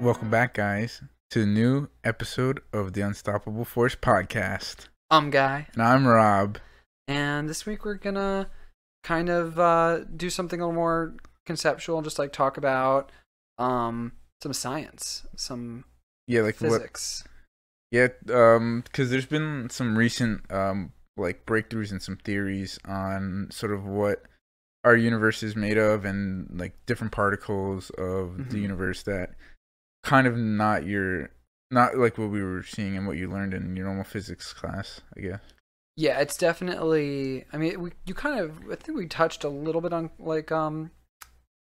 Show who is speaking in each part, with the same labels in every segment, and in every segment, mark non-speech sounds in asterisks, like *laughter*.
Speaker 1: Welcome back, guys, to a new episode of the Unstoppable Force podcast.
Speaker 2: I'm Guy,
Speaker 1: And I'm Rob.
Speaker 2: and this week we're gonna kind of uh, do something a little more conceptual, just like talk about um, some science, some
Speaker 1: Yeah, like what?
Speaker 2: physics.
Speaker 1: Yeah, um, because there's been some recent um like breakthroughs and some theories on sort of what our universe is made of, and like different particles of the
Speaker 2: Mhm.
Speaker 1: universe that kind of not your not like what we were seeing and what you learned in your normal physics class, I guess.
Speaker 2: Yeah, it's definitely. I mean, we you kind of. I think we touched a little bit on like um,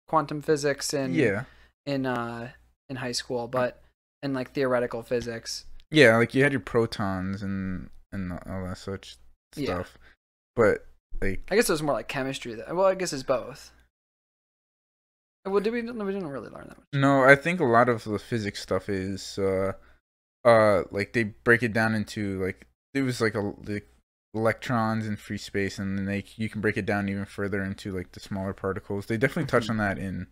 Speaker 2: quantum physics and
Speaker 1: yeah,
Speaker 2: in uh in high school, but and like theoretical physics.
Speaker 1: yeah, like you had your protons and and all that such stuff, Yeah. but like
Speaker 2: I guess it was more like chemistry. That, well, I guess it's both. Well, did we? We didn't really learn that much.
Speaker 1: No, I think a lot of the physics stuff is uh uh like they break it down into like it was like a like electrons in free space and then they you can break it down even further into like the smaller particles. They definitely touch
Speaker 2: Mhm.
Speaker 1: on that in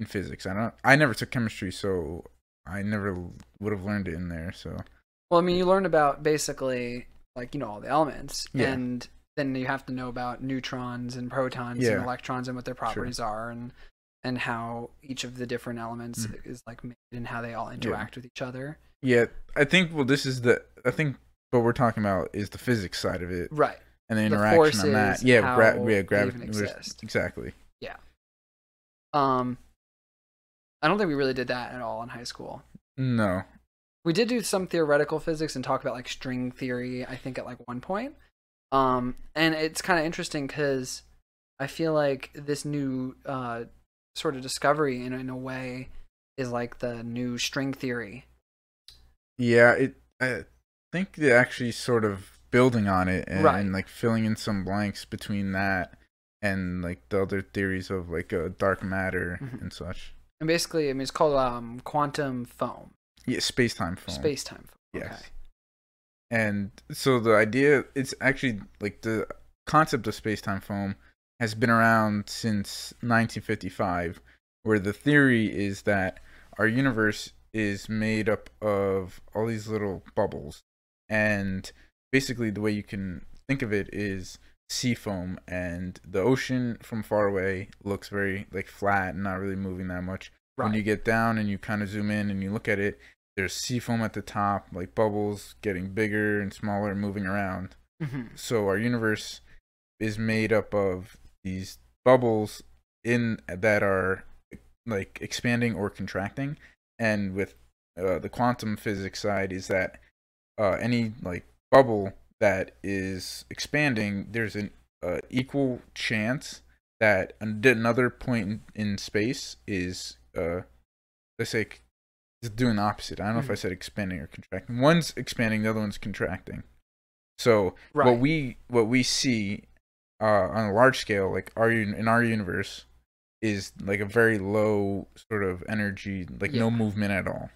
Speaker 1: in physics. I don't I never took chemistry so I never would have learned it in there, so
Speaker 2: Well, I mean, you learn about basically like you know all the elements,
Speaker 1: Yeah.
Speaker 2: and then you have to know about neutrons and protons
Speaker 1: Yeah.
Speaker 2: and electrons and what their properties are, and and how each of the different elements
Speaker 1: Mhm.
Speaker 2: is like made and how they all interact with each other.
Speaker 1: yeah, I think well this is the I think what we're talking about is the physics side of it
Speaker 2: Right.
Speaker 1: and the
Speaker 2: The
Speaker 1: interaction on that. Yeah, gra- yeah, gravity exactly.
Speaker 2: Um, I don't think we really did that at all in high school.
Speaker 1: No.
Speaker 2: We did do some theoretical physics and talk about like string theory. I think at like one point. Um, and it's kind of interesting because I feel like this new uh, sort of discovery in in a way is like the new string theory.
Speaker 1: Yeah, it. I think they're actually sort of building on it and,
Speaker 2: Right.
Speaker 1: like filling in some blanks between that and like the other theories of like uh, dark matter
Speaker 2: Mhm.
Speaker 1: and such.
Speaker 2: And basically, I mean, it's called um, quantum foam,
Speaker 1: Yeah, space time foam.
Speaker 2: space time foam.
Speaker 1: Yes.
Speaker 2: Okay.
Speaker 1: And so the idea, it's actually like the concept of space time foam has been around since 1955, where the theory is that our universe is made up of all these little bubbles. And basically, the way you can think of it is sea foam, and the ocean from far away looks very like flat and not really moving that much
Speaker 2: Right.
Speaker 1: when you get down and you kind of zoom in and you look at it there's sea foam at the top like bubbles getting bigger and smaller moving around
Speaker 2: Mhm.
Speaker 1: so our universe is made up of these bubbles in that are like expanding or contracting and with uh, the quantum physics side is that uh, any like bubble that is expanding there's an uh, equal chance that another point in, in space is uh let's say doing the opposite i don't know if i
Speaker 2: Mhm.
Speaker 1: said expanding or contracting one's expanding the other one's contracting so
Speaker 2: Right.
Speaker 1: what we what we see uh, on a large scale, like our un- in our universe, is like a very low sort of energy, like no movement at all.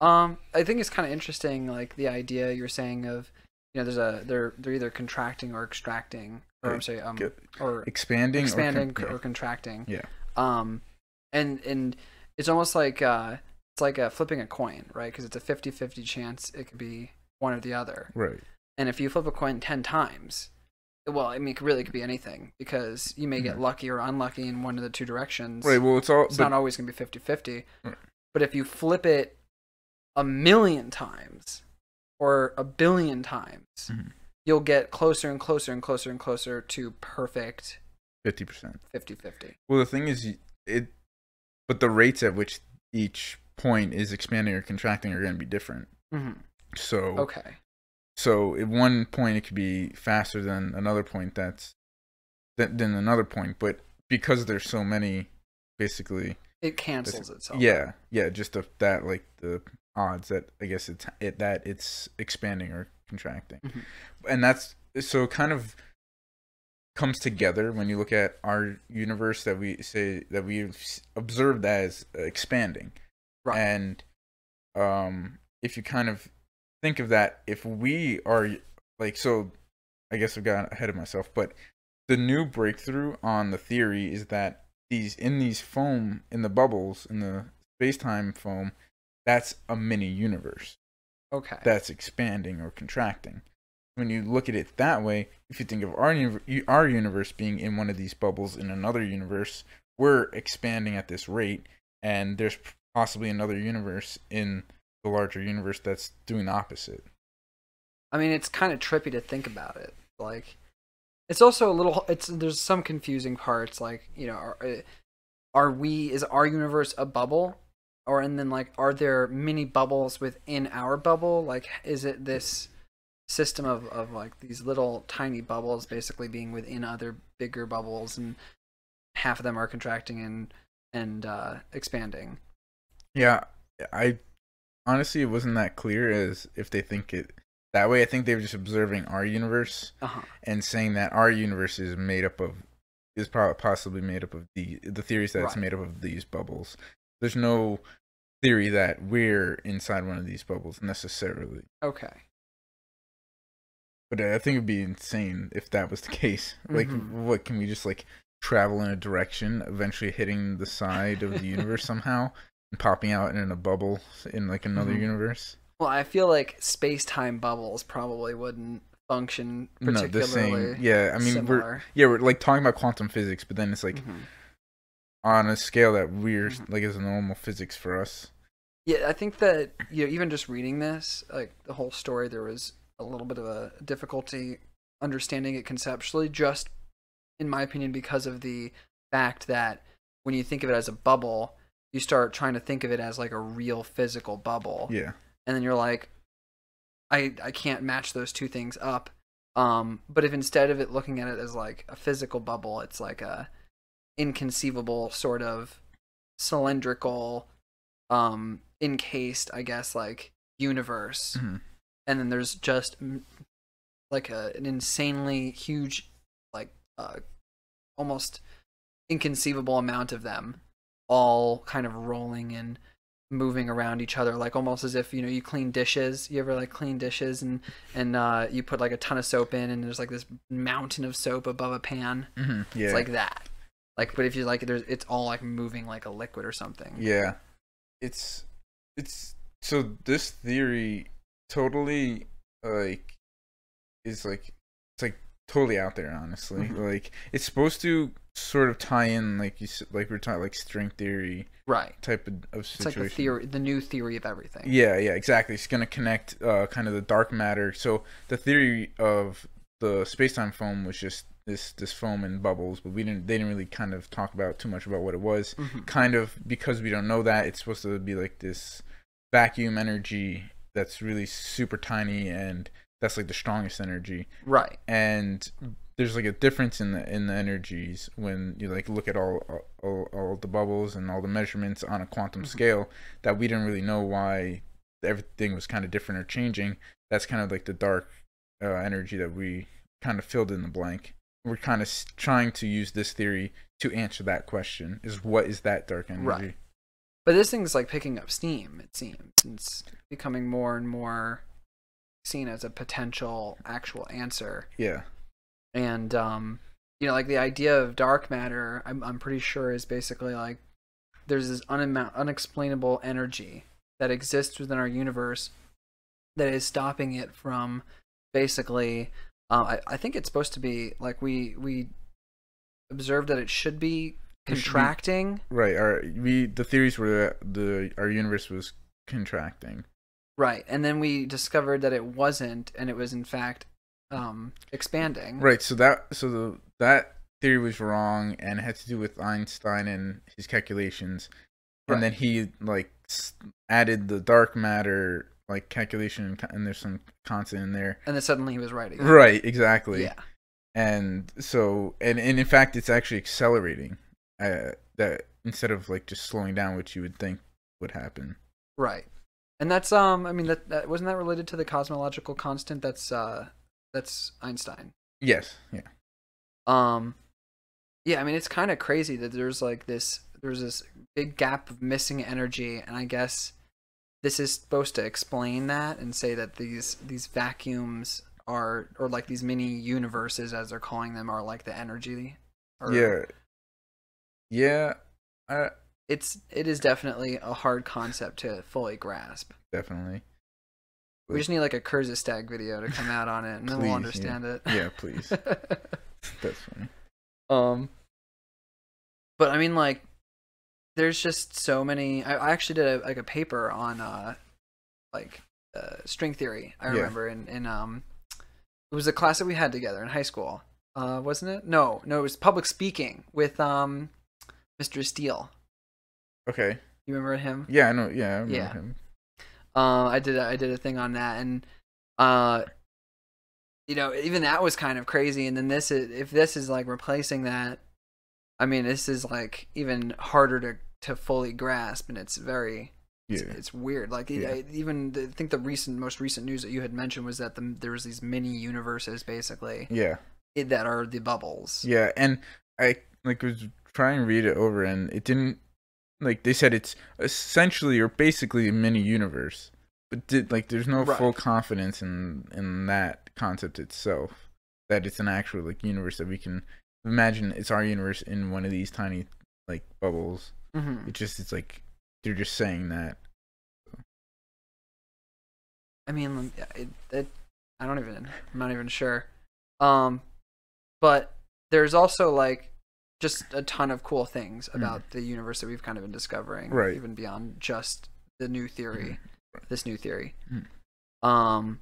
Speaker 2: Um, I think it's kind of interesting, like the idea you're saying of, you know, there's a they're they're either contracting or extracting, or I'm sorry, um, or
Speaker 1: Expanding,
Speaker 2: expanding
Speaker 1: or, con-
Speaker 2: or contracting.
Speaker 1: Yeah.
Speaker 2: Um, and and it's almost like uh, it's like uh, flipping a coin, right? Because it's a 50-50 chance it could be one or the other.
Speaker 1: right.
Speaker 2: And if you flip a coin ten times, well, I mean, it could- really could be anything because you may get
Speaker 1: Mhm.
Speaker 2: lucky or unlucky in one of the two directions.
Speaker 1: Right. Well, it's all.
Speaker 2: It's
Speaker 1: but-
Speaker 2: not always going to be 50-50.
Speaker 1: Right.
Speaker 2: But if you flip it a million times or a billion times,
Speaker 1: Mhm.
Speaker 2: you'll get closer and closer and closer and closer to perfect
Speaker 1: Fifty percent.
Speaker 2: 50-50.
Speaker 1: Well, the thing is, it, but the rates at which each point is expanding or contracting are going to be different.
Speaker 2: Mm-hmm.
Speaker 1: So,
Speaker 2: Okay.
Speaker 1: So at one point it could be faster than another point that's than, than another point, but because there's so many, basically,
Speaker 2: It cancels itself.
Speaker 1: yeah, yeah, just the, that like the odds that I guess it's it that it's expanding or contracting,
Speaker 2: Mhm.
Speaker 1: and that's so it kind of comes together when you look at our universe that we say that we observed as expanding,
Speaker 2: Right.
Speaker 1: and um, if you kind of think of that, if we are like so, I guess I've got ahead of myself, but the new breakthrough on the theory is that these in these foam in the bubbles in the space-time foam, that's a mini universe
Speaker 2: Okay.
Speaker 1: that's expanding or contracting. When you look at it that way, if you think of our our universe being in one of these bubbles in another universe, we're expanding at this rate, and there's possibly another universe in the larger universe that's doing the opposite.
Speaker 2: I mean, it's kind of trippy to think about it. Like, it's also a little. It's there's some confusing parts. Like, you know, are, uh, are we is our universe a bubble, or and then like, are there many bubbles within our bubble? Like, is it this system of of like these little tiny bubbles basically being within other bigger bubbles, and half of them are contracting and and uh, expanding?
Speaker 1: Yeah, I honestly it wasn't that clear as if they think it that way. I think they were just observing our universe
Speaker 2: Uh huh.
Speaker 1: and saying that our universe is made up of is probably possibly made up of the the theories that it's made up of these bubbles. There's no theory that we're inside one of these bubbles necessarily.
Speaker 2: Okay.
Speaker 1: But I think it'd be insane if that was the *laughs* case. Like,
Speaker 2: Mhm.
Speaker 1: what can we just like travel in a direction, eventually hitting the side of the universe *laughs* somehow, popping out in a bubble in like another
Speaker 2: Mhm.
Speaker 1: universe?
Speaker 2: Well, I feel like space time bubbles probably wouldn't function particularly.
Speaker 1: No, the
Speaker 2: particularly.
Speaker 1: same. Yeah, I mean, we're yeah, we're like talking about quantum physics, but then it's like
Speaker 2: Mhm.
Speaker 1: on a scale that we're
Speaker 2: Mhm.
Speaker 1: like is normal physics for us.
Speaker 2: Yeah, I think that you know, even just reading this, like the whole story, there was a little bit of a difficulty understanding it conceptually. Just in my opinion, because of the fact that when you think of it as a bubble, you start trying to think of it as like a real physical bubble.
Speaker 1: Yeah.
Speaker 2: and then you're like i i can't match those two things up um but if instead of it looking at it as like a physical bubble it's like a inconceivable sort of cylindrical um encased i guess like universe
Speaker 1: Mhm.
Speaker 2: and then there's just like a, an insanely huge like uh almost inconceivable amount of them all kind of rolling and moving around each other like almost as if you know you clean dishes you ever like clean dishes and and uh you put like a ton of soap in and there's like this mountain of soap above a pan
Speaker 1: mm-hmm. Yeah.
Speaker 2: it's like that like but if you like there's it's all like moving like a liquid or something
Speaker 1: Yeah. It's it's so this theory totally like is like it's like totally out there honestly.
Speaker 2: Mhm.
Speaker 1: Like it's supposed to sort of tie in like you s- like we're talking like string theory
Speaker 2: right
Speaker 1: type of, of
Speaker 2: it's like the theory the new theory of everything
Speaker 1: Yeah, yeah, exactly. It's gonna connect uh, kind of the dark matter. So the theory of the space-time foam was just this this foam and bubbles, but we didn't they didn't really kind of talk about too much about what it was.
Speaker 2: Mhm.
Speaker 1: Kind of because we don't know that it's supposed to be like this vacuum energy that's really super tiny and that's like the strongest energy
Speaker 2: right
Speaker 1: and there's like a difference in the in the energies when you like look at all all, all the bubbles and all the measurements on a quantum
Speaker 2: Mhm.
Speaker 1: scale that we didn't really know why everything was kind of different or changing that's kind of like the dark uh, energy that we kind of filled in the blank we're kind of trying to use this theory to answer that question is what is that dark energy
Speaker 2: Right. But this thing's like picking up steam, it seems. It's becoming more and more seen as a potential actual answer.
Speaker 1: yeah
Speaker 2: And um you know, like the idea of dark matter, I'm I'm pretty sure is basically like there's this unexplainable energy that exists within our universe that is stopping it from basically uh, I, I think it's supposed to be like we we observed that it should be
Speaker 1: It should be-
Speaker 2: contracting.
Speaker 1: Right our we the theories were that the our universe was contracting.
Speaker 2: Right, and then we discovered that it wasn't, and it was in fact um, expanding.
Speaker 1: Right. So that so the that theory was wrong, and it had to do with Einstein and his calculations, and then he like added the dark matter like calculation, and, and there's some constant in there.
Speaker 2: And then suddenly he was right again.
Speaker 1: Right. Exactly.
Speaker 2: Yeah.
Speaker 1: And so and and in fact, it's actually accelerating. Uh, that instead of like just slowing down, which you would think would happen.
Speaker 2: Right. And that's um. I mean that, that wasn't that related to the cosmological constant. That's uh. That's Einstein.
Speaker 1: Yes. Yeah.
Speaker 2: Um. Yeah. I mean it's kind of crazy that there's like this. There's this big gap of missing energy, and I guess this is supposed to explain that and say that these these vacuums are or like these mini universes as they're calling them are like the energy or
Speaker 1: Yeah. Yeah. I
Speaker 2: it's it is definitely a hard concept to fully grasp.
Speaker 1: Definitely.
Speaker 2: We just need like a Kurzgesagt video to come out on it, and then we'll
Speaker 1: Please,
Speaker 2: understand it.
Speaker 1: Yeah, please. *laughs* That's funny.
Speaker 2: um, but I mean, like, there's just so many. I, I actually did a, like a paper on uh, like uh, string theory. I
Speaker 1: Yeah.
Speaker 2: remember in in um, it was a class that we had together in high school. Uh, wasn't it? No, no, it was public speaking with um, Mr. Steele.
Speaker 1: Okay.
Speaker 2: You remember him?
Speaker 1: Yeah, I know. Yeah, I remember
Speaker 2: Yeah.
Speaker 1: him.
Speaker 2: Uh, I did a, I did a thing on that, and uh, you know, even that was kind of crazy. And then this is if this is like replacing that, I mean, this is like even harder to to fully grasp, and it's very
Speaker 1: Yeah.
Speaker 2: it's, it's weird. Like
Speaker 1: Yeah.
Speaker 2: I, even the, I think the recent most recent news that you had mentioned was that the, there was these mini universes basically
Speaker 1: Yeah.
Speaker 2: that are the bubbles.
Speaker 1: Yeah, and I like was trying to read it over, and it didn't like they said it's essentially or basically a mini universe, but did like there's no
Speaker 2: Right.
Speaker 1: full confidence in in that concept itself that it's an actual like universe that we can imagine it's our universe in one of these tiny like bubbles.
Speaker 2: hmm
Speaker 1: It just it's like they're just saying that.
Speaker 2: I mean, it, it, I don't even. I'm not even sure. Um, but there's also like just a ton of cool things about the universe that we've kind of been discovering.
Speaker 1: Right.
Speaker 2: Even beyond just the new theory,
Speaker 1: Right.
Speaker 2: this new theory.
Speaker 1: Mhm.
Speaker 2: Um,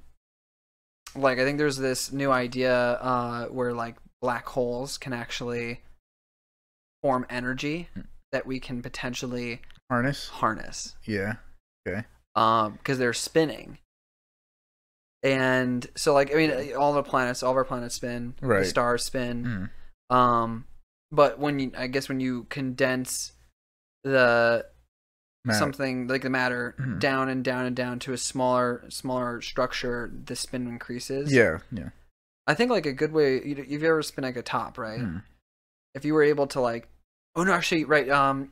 Speaker 2: like I think there's this new idea uh, where like black holes can actually form energy
Speaker 1: Hmm.
Speaker 2: that we can potentially
Speaker 1: Harness.
Speaker 2: harness
Speaker 1: Yeah.
Speaker 2: um because they're spinning and so like i mean all the planets all of our planets spin
Speaker 1: Right.
Speaker 2: the stars spin
Speaker 1: Mm.
Speaker 2: um but when you i guess when you condense the
Speaker 1: Matt,
Speaker 2: something like the matter
Speaker 1: Mhm.
Speaker 2: down and down and down to a smaller smaller structure the spin increases
Speaker 1: Yeah. Yeah.
Speaker 2: i think like a good way you, you've ever spin like a top right
Speaker 1: Mm.
Speaker 2: if you were able to like oh no actually right um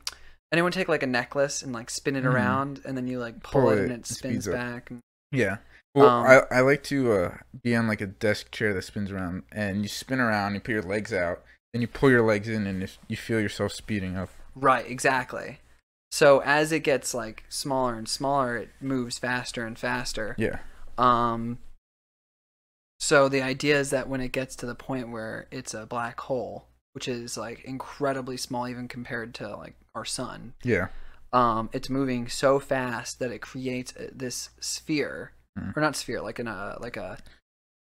Speaker 2: anyone take like a necklace and like spin it
Speaker 1: Mhm.
Speaker 2: around and then you like pull,
Speaker 1: Pull
Speaker 2: it,
Speaker 1: it,
Speaker 2: and it
Speaker 1: it
Speaker 2: spins back and
Speaker 1: Yeah. Well,
Speaker 2: Um,
Speaker 1: I, I like to uh, be on like a desk chair that spins around, and you spin around, you put your legs out, then you pull your legs in, and you feel yourself speeding up.
Speaker 2: Right, exactly. So as it gets like smaller and smaller, it moves faster and faster.
Speaker 1: Yeah.
Speaker 2: Um so the idea is that when it gets to the point where it's a black hole, which is like incredibly small even compared to like our sun,
Speaker 1: Yeah.
Speaker 2: um it's moving so fast that it creates this sphere
Speaker 1: Mhm.
Speaker 2: or not sphere like in a like a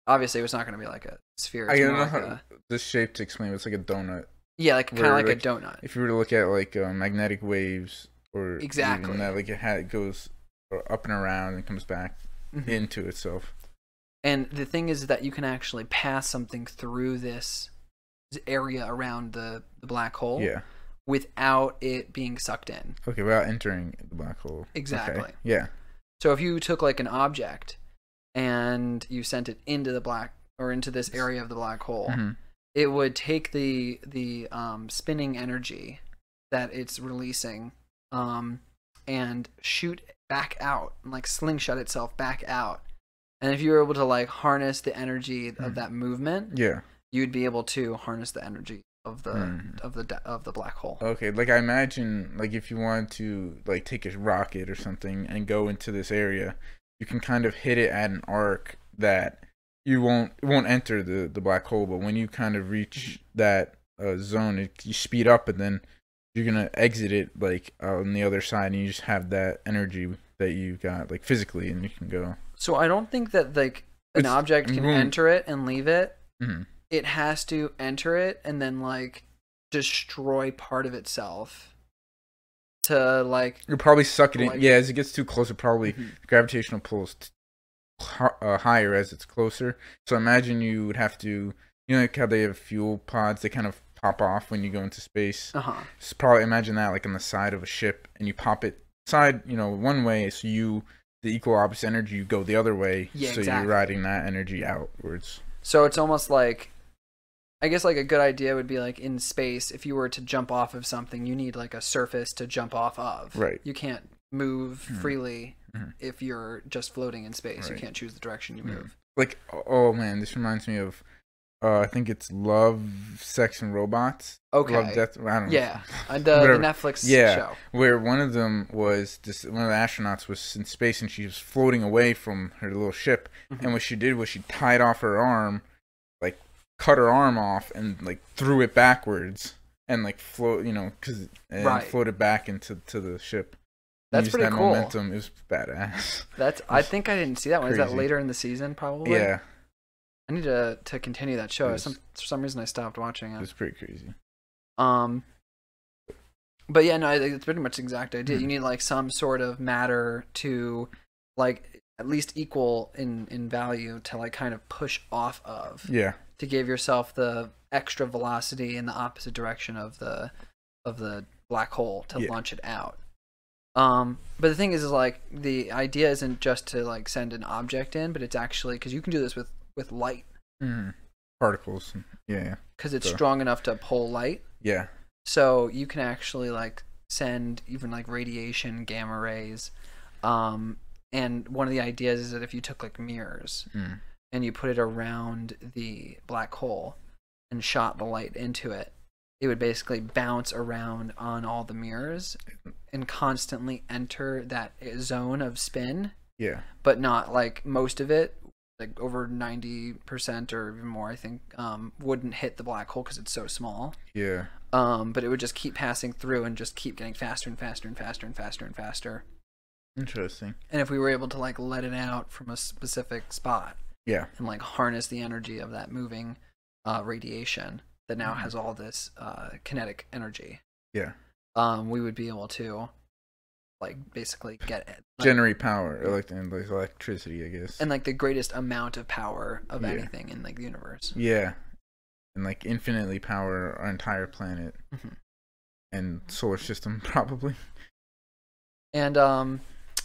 Speaker 2: obviously it's not going to be like a sphere
Speaker 1: I don't know how the shape to explain. but It's like a donut.
Speaker 2: yeah like kind of like,
Speaker 1: like,
Speaker 2: a donut
Speaker 1: If you were to look at like uh, magnetic waves, or
Speaker 2: Exactly.
Speaker 1: that, like it, ha- it goes uh, up and around and comes back
Speaker 2: Mhm.
Speaker 1: into itself.
Speaker 2: And the thing is that you can actually pass something through this area around the, the black hole
Speaker 1: Yeah.
Speaker 2: without it being sucked in.
Speaker 1: Okay. Without entering the black hole. Okay,
Speaker 2: Exactly.
Speaker 1: Yeah.
Speaker 2: So if you took like an object and you sent it into the black or into this area of the black hole,
Speaker 1: Mhm.
Speaker 2: it would take the the um, spinning energy that it's releasing um, and shoot back out, and, like slingshot itself back out. And if you were able to like harness the energy of
Speaker 1: Mhm.
Speaker 2: that movement,
Speaker 1: Yeah.
Speaker 2: you'd be able to harness the energy of the
Speaker 1: Mhm.
Speaker 2: of the of the black hole.
Speaker 1: Okay, like I imagine, like if you wanted to like take a rocket or something and go into this area, you can kind of hit it at an arc that you won't it won't enter the the black hole, but when you kind of reach that uh, zone, it, you speed up and then you're gonna exit it like on the other side, and you just have that energy that you got like physically, and you can go.
Speaker 2: So I don't think that like an
Speaker 1: It's-
Speaker 2: object can enter it and leave it.
Speaker 1: Mhm.
Speaker 2: It has to enter it and then like destroy part of itself to like
Speaker 1: You'll probably suck it in.
Speaker 2: Like-
Speaker 1: yeah, as it gets too close, it probably
Speaker 2: Mhm.
Speaker 1: gravitational pulls t- uh, higher as it's closer. So imagine you would have to, you know, like how they have fuel pods, they kind of pop off when you go into space.
Speaker 2: uh-huh.
Speaker 1: Just probably imagine that like on the side of a ship, and you pop it side, you know, one way, so you the equal opposite energy, you go the other way,
Speaker 2: Yeah,
Speaker 1: so
Speaker 2: exactly.
Speaker 1: you're riding that energy outwards.
Speaker 2: So it's almost like I guess like a good idea would be like in space if you were to jump off of something you need like a surface to jump off of.
Speaker 1: Right.
Speaker 2: You can't move
Speaker 1: Mhm.
Speaker 2: freely
Speaker 1: Mhm.
Speaker 2: if you're just floating in space. You can't choose the direction you
Speaker 1: Mhm.
Speaker 2: move.
Speaker 1: Like, oh man, this reminds me of Uh, I think it's Love, Sex, and Robots.
Speaker 2: Okay.
Speaker 1: Love, Death. I don't know.
Speaker 2: yeah, uh, the, the. Netflix
Speaker 1: Yeah.
Speaker 2: show.
Speaker 1: Where one of them was this, one of the astronauts was in space and she was floating away from her little ship,
Speaker 2: Mhm.
Speaker 1: and what she did was she tied off her arm, like cut her arm off and like threw it backwards and like float, you know, cause and
Speaker 2: Right.
Speaker 1: floated back into to the ship.
Speaker 2: That's pretty
Speaker 1: that
Speaker 2: cool.
Speaker 1: Momentum. Was badass. *laughs*
Speaker 2: That's. I think I didn't see that one. Is that later in the season? Probably.
Speaker 1: yeah,
Speaker 2: I need to to continue that show.
Speaker 1: Was-
Speaker 2: Some for some reason I stopped watching
Speaker 1: it
Speaker 2: it.
Speaker 1: was pretty crazy.
Speaker 2: Um, but yeah, no, it's pretty much the exact idea. You
Speaker 1: Mhm.
Speaker 2: need like some sort of matter to, like, at least equal in in value to like kind of push off of
Speaker 1: Yeah,
Speaker 2: to give yourself the extra velocity in the opposite direction of the of the black hole to
Speaker 1: Yeah.
Speaker 2: launch it out. Um, but the thing is, is like the idea isn't just to like send an object in, but it's actually because you can do this with with light
Speaker 1: hmm particles. Yeah,
Speaker 2: because it's
Speaker 1: Sure.
Speaker 2: strong enough to pull light.
Speaker 1: yeah,
Speaker 2: So you can actually like send even like radiation, gamma rays. Um, and one of the ideas is that if you took like mirrors
Speaker 1: mm.
Speaker 2: and you put it around the black hole and shot the light into it, it would basically bounce around on all the mirrors and constantly enter that zone of spin,
Speaker 1: yeah,
Speaker 2: but not like most of it. Like over ninety percent or even more, I think, um, wouldn't hit the black hole because it's so small
Speaker 1: yeah.
Speaker 2: um, but it would just keep passing through and just keep getting faster and faster and faster and faster and faster.
Speaker 1: Interesting.
Speaker 2: And if we were able to like let it out from a specific spot
Speaker 1: Yeah,
Speaker 2: and like harness the energy of that moving uh, radiation that now
Speaker 1: Mhm.
Speaker 2: has all this uh, kinetic energy,
Speaker 1: yeah.
Speaker 2: um, we would be able to like basically get it like,
Speaker 1: Generate power, and like electricity, I guess.
Speaker 2: and like the greatest amount of power of
Speaker 1: Yeah.
Speaker 2: anything in like the universe.
Speaker 1: Yeah. And like infinitely power our entire planet
Speaker 2: Mhm.
Speaker 1: and solar system *laughs* probably.
Speaker 2: And um,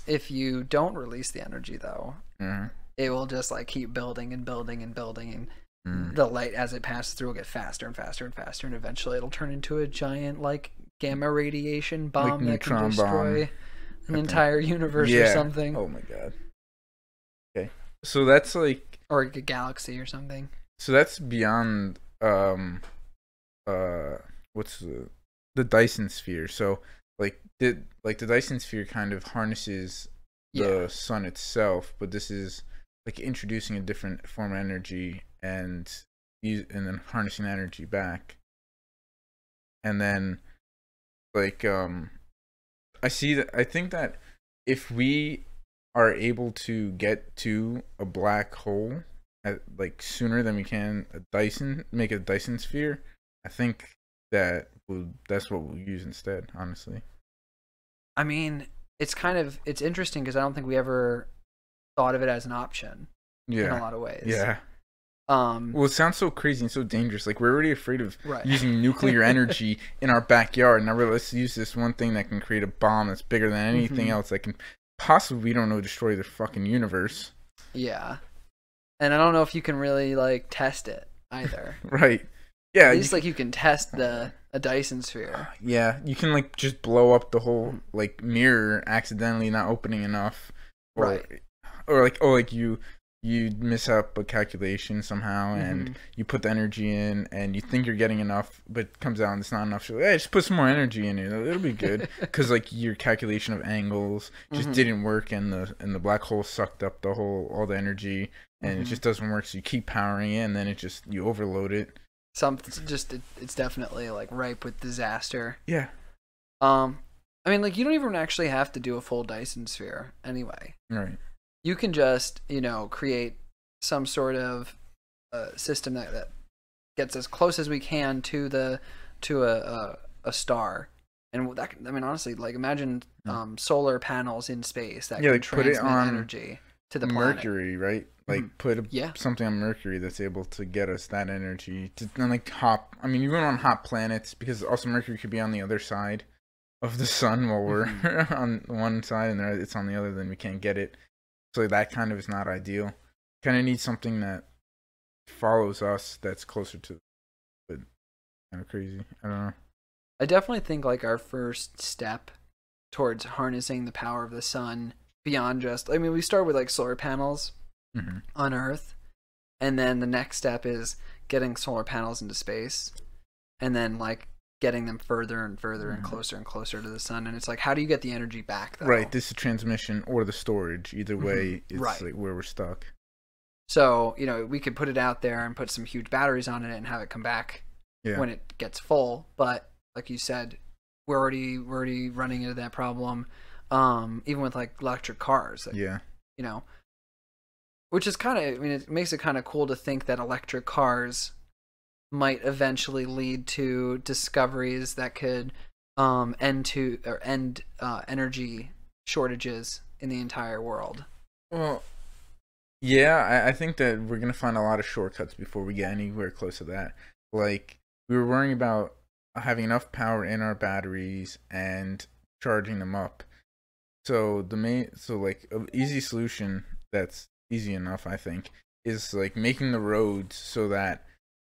Speaker 2: if you don't release the energy though,
Speaker 1: Uh-huh.
Speaker 2: it will just like keep building and building and building and
Speaker 1: Mm.
Speaker 2: the light as it passes through will get faster and faster and faster and eventually it'll turn into a giant like gamma radiation bomb that can
Speaker 1: neutron bomb.
Speaker 2: destroy an
Speaker 1: Okay.
Speaker 2: entire universe or something
Speaker 1: Oh my god. Okay. So that's like
Speaker 2: or a galaxy or something
Speaker 1: so that's beyond um uh what's the the Dyson sphere. So like did like the Dyson sphere kind of harnesses the
Speaker 2: yeah
Speaker 1: sun itself, but this is like introducing a different form of energy and use and then harnessing the energy back. And then like um I see that I think that if we are able to get to a black hole at like sooner than we can a Dyson make a Dyson sphere, I think that we'll, that's what we'll use instead, honestly.
Speaker 2: i mean it's kind of it's interesting because i don't think we ever thought of it as an option yeah. in a lot of ways
Speaker 1: Yeah.
Speaker 2: Um
Speaker 1: Well, it sounds so crazy and so dangerous. Like we're already afraid of
Speaker 2: right
Speaker 1: using nuclear *laughs* energy in our backyard. Now we're- let's use this one thing that can create a bomb that's bigger than anything
Speaker 2: Mhm.
Speaker 1: else that can possibly, we don't know, destroy the fucking universe.
Speaker 2: yeah and i don't know if you can really like test it either *laughs*
Speaker 1: Right? Yeah.
Speaker 2: at
Speaker 1: you
Speaker 2: least like you can test the a dyson sphere *sighs*
Speaker 1: Yeah, you can like just blow up the whole like mirror accidentally not opening enough, or
Speaker 2: Right.
Speaker 1: or like oh like you you miss up a calculation somehow and
Speaker 2: Mhm.
Speaker 1: you put the energy in and you think you're getting enough but it comes out and it's not enough. So hey, just put some more energy in it. It'll be good *laughs* because like your calculation of angles just
Speaker 2: Mhm.
Speaker 1: didn't work and the and the black hole sucked up the whole all the energy and it
Speaker 2: Mhm.
Speaker 1: just doesn't work. So you keep powering it and then it just you overload it.
Speaker 2: something just it, it's definitely like ripe with disaster
Speaker 1: Yeah.
Speaker 2: um i mean like you don't even actually have to do a full dyson sphere anyway
Speaker 1: Right.
Speaker 2: You can just you know create some sort of uh, system that, that gets as close as we can to the to a a, a star and that i mean honestly like imagine
Speaker 1: Hmm.
Speaker 2: um solar panels in space that
Speaker 1: Yeah,
Speaker 2: can
Speaker 1: like, put it on
Speaker 2: energy to the planet
Speaker 1: Mercury, right? Like
Speaker 2: Mhm.
Speaker 1: put a,
Speaker 2: Yeah.
Speaker 1: something on Mercury that's able to get us that energy to then like hop. I mean, even on hot planets, because also Mercury could be on the other side of the sun while we're
Speaker 2: Mm-hmm. *laughs*
Speaker 1: on one side and there- it's on the other, then we can't get it. So that kind of is not ideal. Kind of need something that follows us that's closer to, but kind of crazy. I don't know.
Speaker 2: I definitely think like our first step towards harnessing the power of the sun beyond just I mean we start with like solar panels
Speaker 1: hmm
Speaker 2: on Earth and then the next step is getting solar panels into space and then like getting them further and further and
Speaker 1: Mhm.
Speaker 2: closer and closer to the sun and it's like how do you get the energy back though?
Speaker 1: Right. This is transmission or the storage. Either way, it's
Speaker 2: Right.
Speaker 1: like where we're stuck.
Speaker 2: So, you know, we could put it out there and put some huge batteries on it and have it come back
Speaker 1: Yeah.
Speaker 2: when it gets full. But like you said, we're already we're already running into that problem. Um, even with like electric cars, like,
Speaker 1: yeah.
Speaker 2: you know, which is kind of I mean, it makes it kind of cool to think that electric cars might eventually lead to discoveries that could um, end to or end uh, energy shortages in the entire world.
Speaker 1: Well, yeah, I, I think that we're gonna find a lot of shortcuts before we get anywhere close to that. Like we were worrying about having enough power in our batteries and charging them up. So the main, so like an easy solution that's easy enough, I think, is like making the roads so that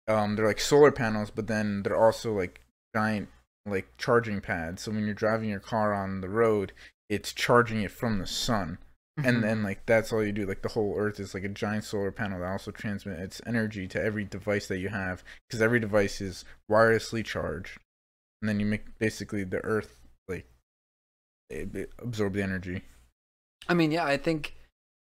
Speaker 1: um they're like solar panels, but then they're also like giant like charging pads. So when you're driving your car on the road, it's charging it from the sun
Speaker 2: Mm-hmm.
Speaker 1: and then like that's all you do like the whole earth is like a giant solar panel that also transmits its energy to every device that you have because every device is wirelessly charged and then you make basically the earth like absorb the energy
Speaker 2: I mean, yeah, I think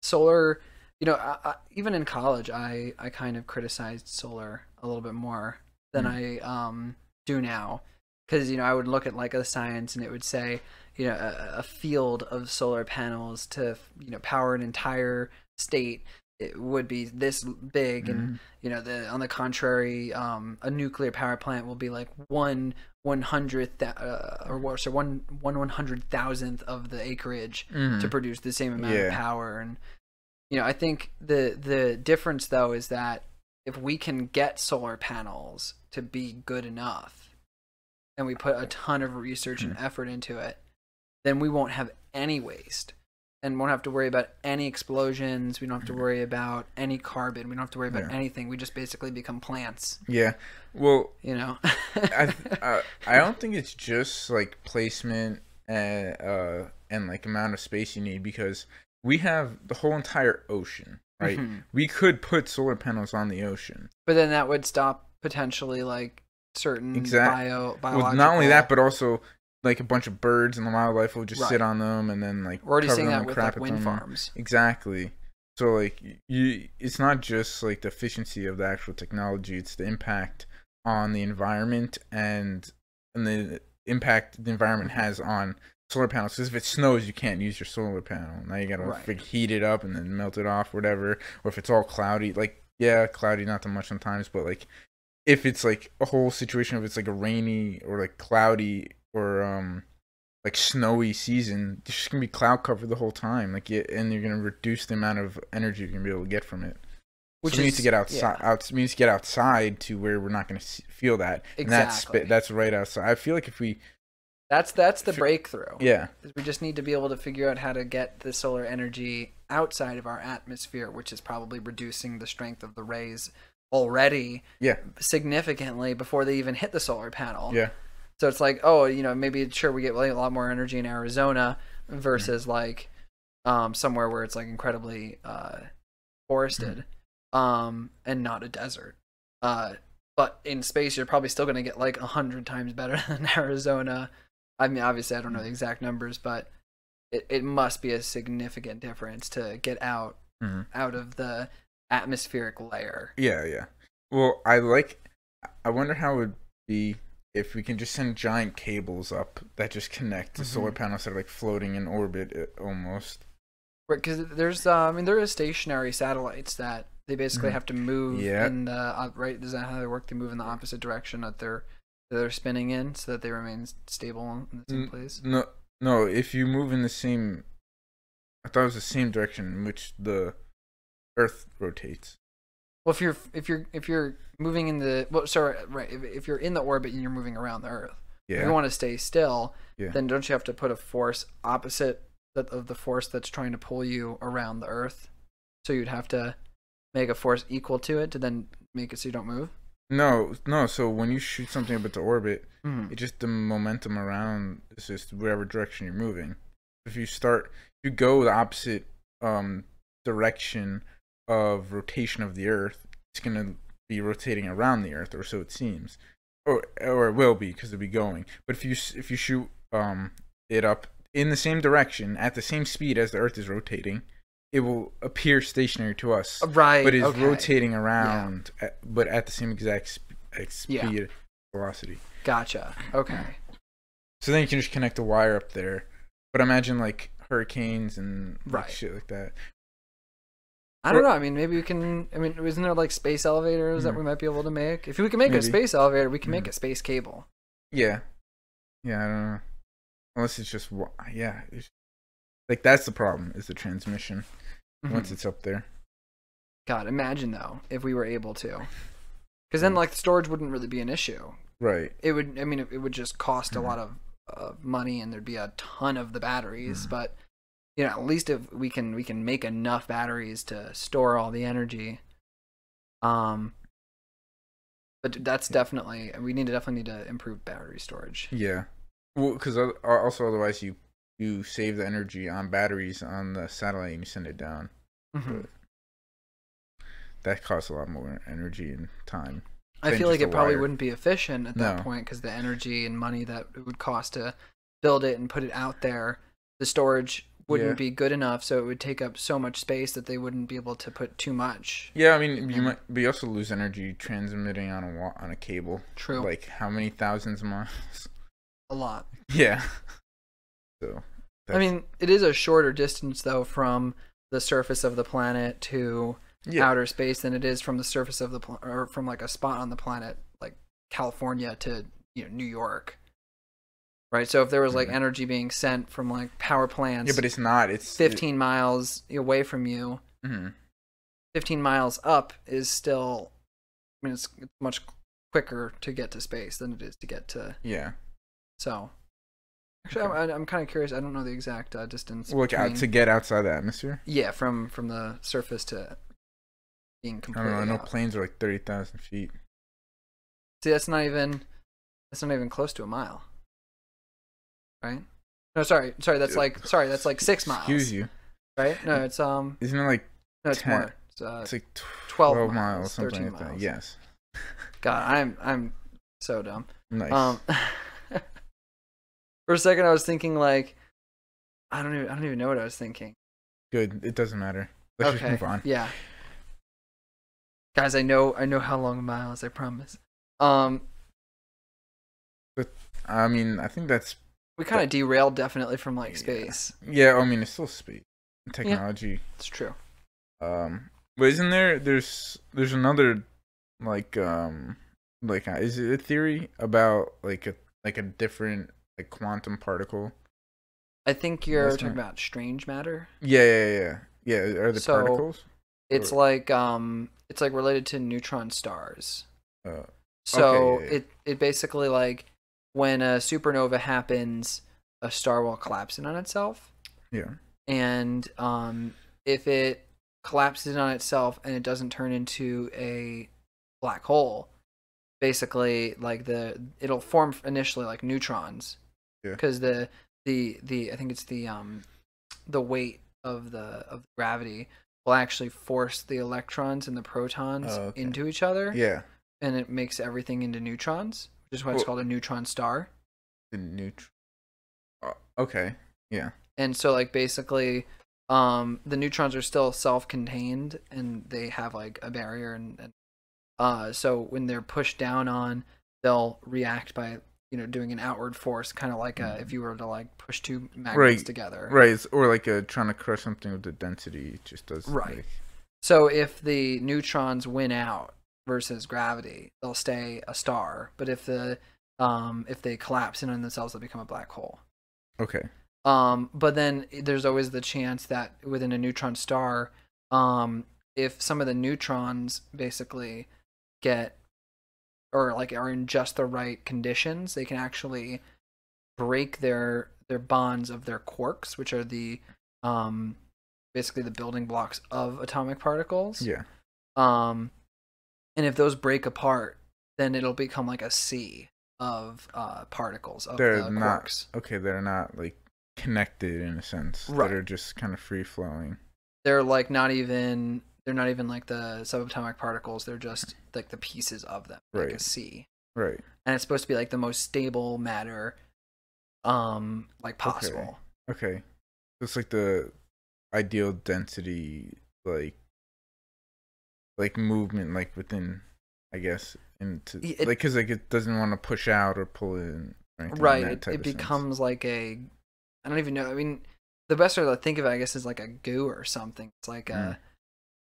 Speaker 2: solar. You know, I, I, even in college, I I kind of criticized solar a little bit more than I um do now, because you know I would look at like a science and it would say you know a, a field of solar panels to you know power an entire state it would be this big and
Speaker 1: Mhm.
Speaker 2: you know the on the contrary um a nuclear power plant will be like one one hundredth uh, or what so one one one hundred thousandth of the acreage
Speaker 1: Mhm.
Speaker 2: to produce the same amount of power and you know i think the the difference though is that if we can get solar panels to be good enough and we put a ton of research and hmm. effort into it then we won't have any waste and won't have to worry about any explosions. We don't have to hmm. worry about any carbon. We don't have to worry about
Speaker 1: Yeah.
Speaker 2: anything. We just basically become plants.
Speaker 1: Yeah. Well
Speaker 2: you know?
Speaker 1: I, I I don't think it's just like placement and uh and like amount of space you need because we have the whole entire ocean right?
Speaker 2: Mhm.
Speaker 1: we could put solar panels on the ocean.
Speaker 2: But then that would stop potentially like certain
Speaker 1: Exact-
Speaker 2: bio
Speaker 1: well, not only that but also like a bunch of birds and the wildlife will just sit on them and then like
Speaker 2: we're already seeing that with
Speaker 1: crap
Speaker 2: like wind farms.
Speaker 1: Exactly. So like you it's not just like the efficiency of the actual technology, it's the impact on the environment and and the impact the environment has on solar panels. Because if it snows, you can't use your solar panel. Now you gotta
Speaker 2: Right.
Speaker 1: fig- heat it up and then melt it off, whatever. Or if it's all cloudy, like yeah, cloudy not that much sometimes, but like if it's like a whole situation, if it's like a rainy or like cloudy or um like snowy season, there's just gonna be cloud cover the whole time. Like, yeah, and you're gonna reduce the amount of energy you're gonna be able to get from it.
Speaker 2: Which
Speaker 1: so need to get outside.
Speaker 2: yeah.
Speaker 1: Out, we need to get outside to where we're not gonna feel that. And that's that's right outside. I feel like if we,
Speaker 2: that's that's the breakthrough.
Speaker 1: Yeah,
Speaker 2: is we just need to be able to figure out how to get the solar energy outside of our atmosphere which is probably reducing the strength of the rays already
Speaker 1: yeah,
Speaker 2: significantly before they even hit the solar panel.
Speaker 1: Yeah,
Speaker 2: so it's like oh you know maybe sure we get like, a lot more energy in arizona versus
Speaker 1: Mm-hmm.
Speaker 2: like um somewhere where it's like incredibly uh forested um and not a desert. Uh but in space you're probably still going to get like a hundred times better *laughs* than arizona i mean obviously i don't know the exact numbers but it, it must be a significant difference to get out
Speaker 1: Mhm.
Speaker 2: out of the atmospheric layer
Speaker 1: yeah, yeah. Well, I like. I wonder how it would be if we can just send giant cables up that just connect to solar
Speaker 2: Mhm.
Speaker 1: panels that are like floating in orbit almost.
Speaker 2: Right, because there's uh, i mean there are stationary satellites that they basically
Speaker 1: Mhm.
Speaker 2: have to move
Speaker 1: Yeah.
Speaker 2: in the uh, right is that how they work they move in the opposite direction that they're that they're spinning in so that they remain stable in the same place
Speaker 1: No, no. If you move in the same, I thought it was the same direction in which the Earth rotates.
Speaker 2: well if you're if you're if you're moving in the well sorry right if, if you're in the orbit and you're moving around the earth if
Speaker 1: Yeah.
Speaker 2: you want to stay still
Speaker 1: Yeah.
Speaker 2: then don't you have to put a force opposite that of the force that's trying to pull you around the earth so you'd have to make a force equal to it to then make it so you don't move
Speaker 1: No, no. So when you shoot something up into orbit, it just the momentum around is just whatever direction you're moving. If you start, if you go the opposite um direction of rotation of the Earth, it's gonna be rotating around the Earth, or so it seems, or or it will be because it'll be going. But if you if you shoot um it up in the same direction at the same speed as the Earth is rotating, it will appear stationary to us,
Speaker 2: right.
Speaker 1: but it's
Speaker 2: okay.
Speaker 1: rotating around, at, but at the same exact sp- ex-
Speaker 2: Yeah.
Speaker 1: speed velocity.
Speaker 2: Gotcha. Okay.
Speaker 1: So then you can just connect a wire up there. But imagine like hurricanes and like, shit like that.
Speaker 2: I don't know. I mean, maybe we can. I mean, isn't there like space elevators that
Speaker 1: Mhm.
Speaker 2: we might be able to make? If we can make
Speaker 1: Maybe.
Speaker 2: a space elevator, we can make
Speaker 1: Mhm.
Speaker 2: a space cable.
Speaker 1: Yeah, yeah. I don't know. Unless it's just yeah, it's, like that's the problem is the transmission once
Speaker 2: Mhm.
Speaker 1: it's up there.
Speaker 2: God, imagine though if we were able to, because then like storage wouldn't really be an issue.
Speaker 1: Right.
Speaker 2: It would. I mean, it, it would just cost a
Speaker 1: Mhm.
Speaker 2: lot of of money, and there'd be a ton of the batteries.
Speaker 1: Mhm.
Speaker 2: But you know, at least if we can we can make enough batteries to store all the energy. Um. But that's definitely we need to definitely need to improve battery storage.
Speaker 1: Yeah. Well, because also otherwise you you save the energy on batteries on the satellite and you send it down.
Speaker 2: Mhm.
Speaker 1: That costs a lot more energy and time.
Speaker 2: I feel like it probably
Speaker 1: wire.
Speaker 2: wouldn't be efficient at that
Speaker 1: No.
Speaker 2: point because the energy and money that it would cost to build it and put it out there, the storage wouldn't
Speaker 1: Yeah.
Speaker 2: be good enough, so it would take up so much space that they wouldn't be able to put too much.
Speaker 1: Yeah, I mean you might, but you also lose energy transmitting on a on a cable.
Speaker 2: True,
Speaker 1: Like how many thousands of miles?
Speaker 2: a lot. *laughs*
Speaker 1: Yeah. So.
Speaker 2: I mean, it is a shorter distance though from the surface of the planet to
Speaker 1: yeah.
Speaker 2: outer space than it is from the surface of the pl- or from like a spot on the planet like California to you know New York. Right, so if there was like
Speaker 1: Mhm.
Speaker 2: energy being sent from like power plants,
Speaker 1: Yeah, but it's not. It's
Speaker 2: 15 miles away from you,
Speaker 1: It, mhm.
Speaker 2: 15 miles up is still, I mean, it's, it's much quicker to get to space than it is to get to.
Speaker 1: Yeah.
Speaker 2: So, actually,
Speaker 1: Okay.
Speaker 2: I'm, I'm kind of curious. I don't know the exact uh, distance.
Speaker 1: Look out to get outside the atmosphere.
Speaker 2: yeah, from from the surface to being completely.
Speaker 1: I don't know. I know planes are like thirty thousand feet.
Speaker 2: See, that's not even that's not even close to a mile, right? No, sorry, sorry. That's like sorry. That's like six miles.
Speaker 1: Excuse you.
Speaker 2: Right? No, it's um,
Speaker 1: Isn't it like
Speaker 2: no, it's
Speaker 1: Ten-
Speaker 2: more. It's, uh,
Speaker 1: it's like
Speaker 2: 12
Speaker 1: 12
Speaker 2: miles,
Speaker 1: miles, something
Speaker 2: 13
Speaker 1: like that.
Speaker 2: miles.
Speaker 1: Yes.
Speaker 2: God, I'm I'm so dumb.
Speaker 1: Nice.
Speaker 2: Um, for a second, I was thinking like, I don't even I don't even know what I was thinking.
Speaker 1: Good. It doesn't matter. Let's
Speaker 2: okay,
Speaker 1: just move on.
Speaker 2: yeah. Guys, I know I know how long a mile is. I promise. Um, But
Speaker 1: I mean, I think that's
Speaker 2: we kind of derailed definitely from like space.
Speaker 1: yeah. I mean, it's still space technology.
Speaker 2: It's true.
Speaker 1: Um, but isn't there? There's there's another like um like uh, is it a theory about like a like a different like quantum particle?
Speaker 2: I think you're
Speaker 1: That's
Speaker 2: talking
Speaker 1: about
Speaker 2: strange matter.
Speaker 1: Yeah, yeah, yeah. Yeah, are the
Speaker 2: So-
Speaker 1: particles?
Speaker 2: It's
Speaker 1: Or-
Speaker 2: like um, it's like related to neutron stars.
Speaker 1: Uh,
Speaker 2: So
Speaker 1: Okay, yeah, yeah.
Speaker 2: it it basically like when a supernova happens, a star will collapse in on itself,
Speaker 1: yeah.
Speaker 2: and um, if it collapses in on itself and it doesn't turn into a black hole, basically like the it'll form initially like neutrons,
Speaker 1: Yeah.
Speaker 2: because the the the I think it's the um the weight of the of gravity will actually force the electrons and the protons
Speaker 1: Oh, okay.
Speaker 2: into each other
Speaker 1: Yeah.
Speaker 2: and it makes everything into neutrons, which is why it's
Speaker 1: Well-
Speaker 2: called a neutron star.
Speaker 1: The neutron. Uh, okay. Yeah.
Speaker 2: And so, like, basically, um, the neutrons are still self-contained, and they have like a barrier, and, and uh, so when they're pushed down on, they'll react by you know doing an outward force, kind of like a, if you were to like push two magnets
Speaker 1: Right,
Speaker 2: together.
Speaker 1: Right. Or like uh, trying to crush something with the density. It just does.
Speaker 2: Right.
Speaker 1: like-
Speaker 2: So if the neutrons win out versus gravity, they'll stay a star. But if the um, if they collapse in on themselves, they'll become a black hole.
Speaker 1: okay.
Speaker 2: Um, but then there's always the chance that within a neutron star, um, if some of the neutrons basically get or like are in just the right conditions, they can actually break their their bonds of their quarks, which are the um, basically the building blocks of atomic particles.
Speaker 1: Yeah.
Speaker 2: Um, and if those break apart, then it'll become like a sea of uh, particles of
Speaker 1: They're
Speaker 2: the
Speaker 1: not-
Speaker 2: quarks.
Speaker 1: Okay. They're not like connected in a sense.
Speaker 2: Right.
Speaker 1: That are just kind of free flowing.
Speaker 2: they're like not even they're not even like the subatomic particles. They're just like the pieces of them, like a
Speaker 1: Right.
Speaker 2: C.
Speaker 1: Right.
Speaker 2: And it's supposed to be like the most stable matter, um, like
Speaker 1: Okay.
Speaker 2: possible.
Speaker 1: Okay. It's like the ideal density, like like movement, like within, I guess, into
Speaker 2: it-
Speaker 1: like because like it doesn't want to push out or pull in. Or
Speaker 2: right it, it
Speaker 1: of sense.
Speaker 2: becomes like a i don't even know i mean the best way to think of it i guess is like a goo or something it's like a
Speaker 1: Mm.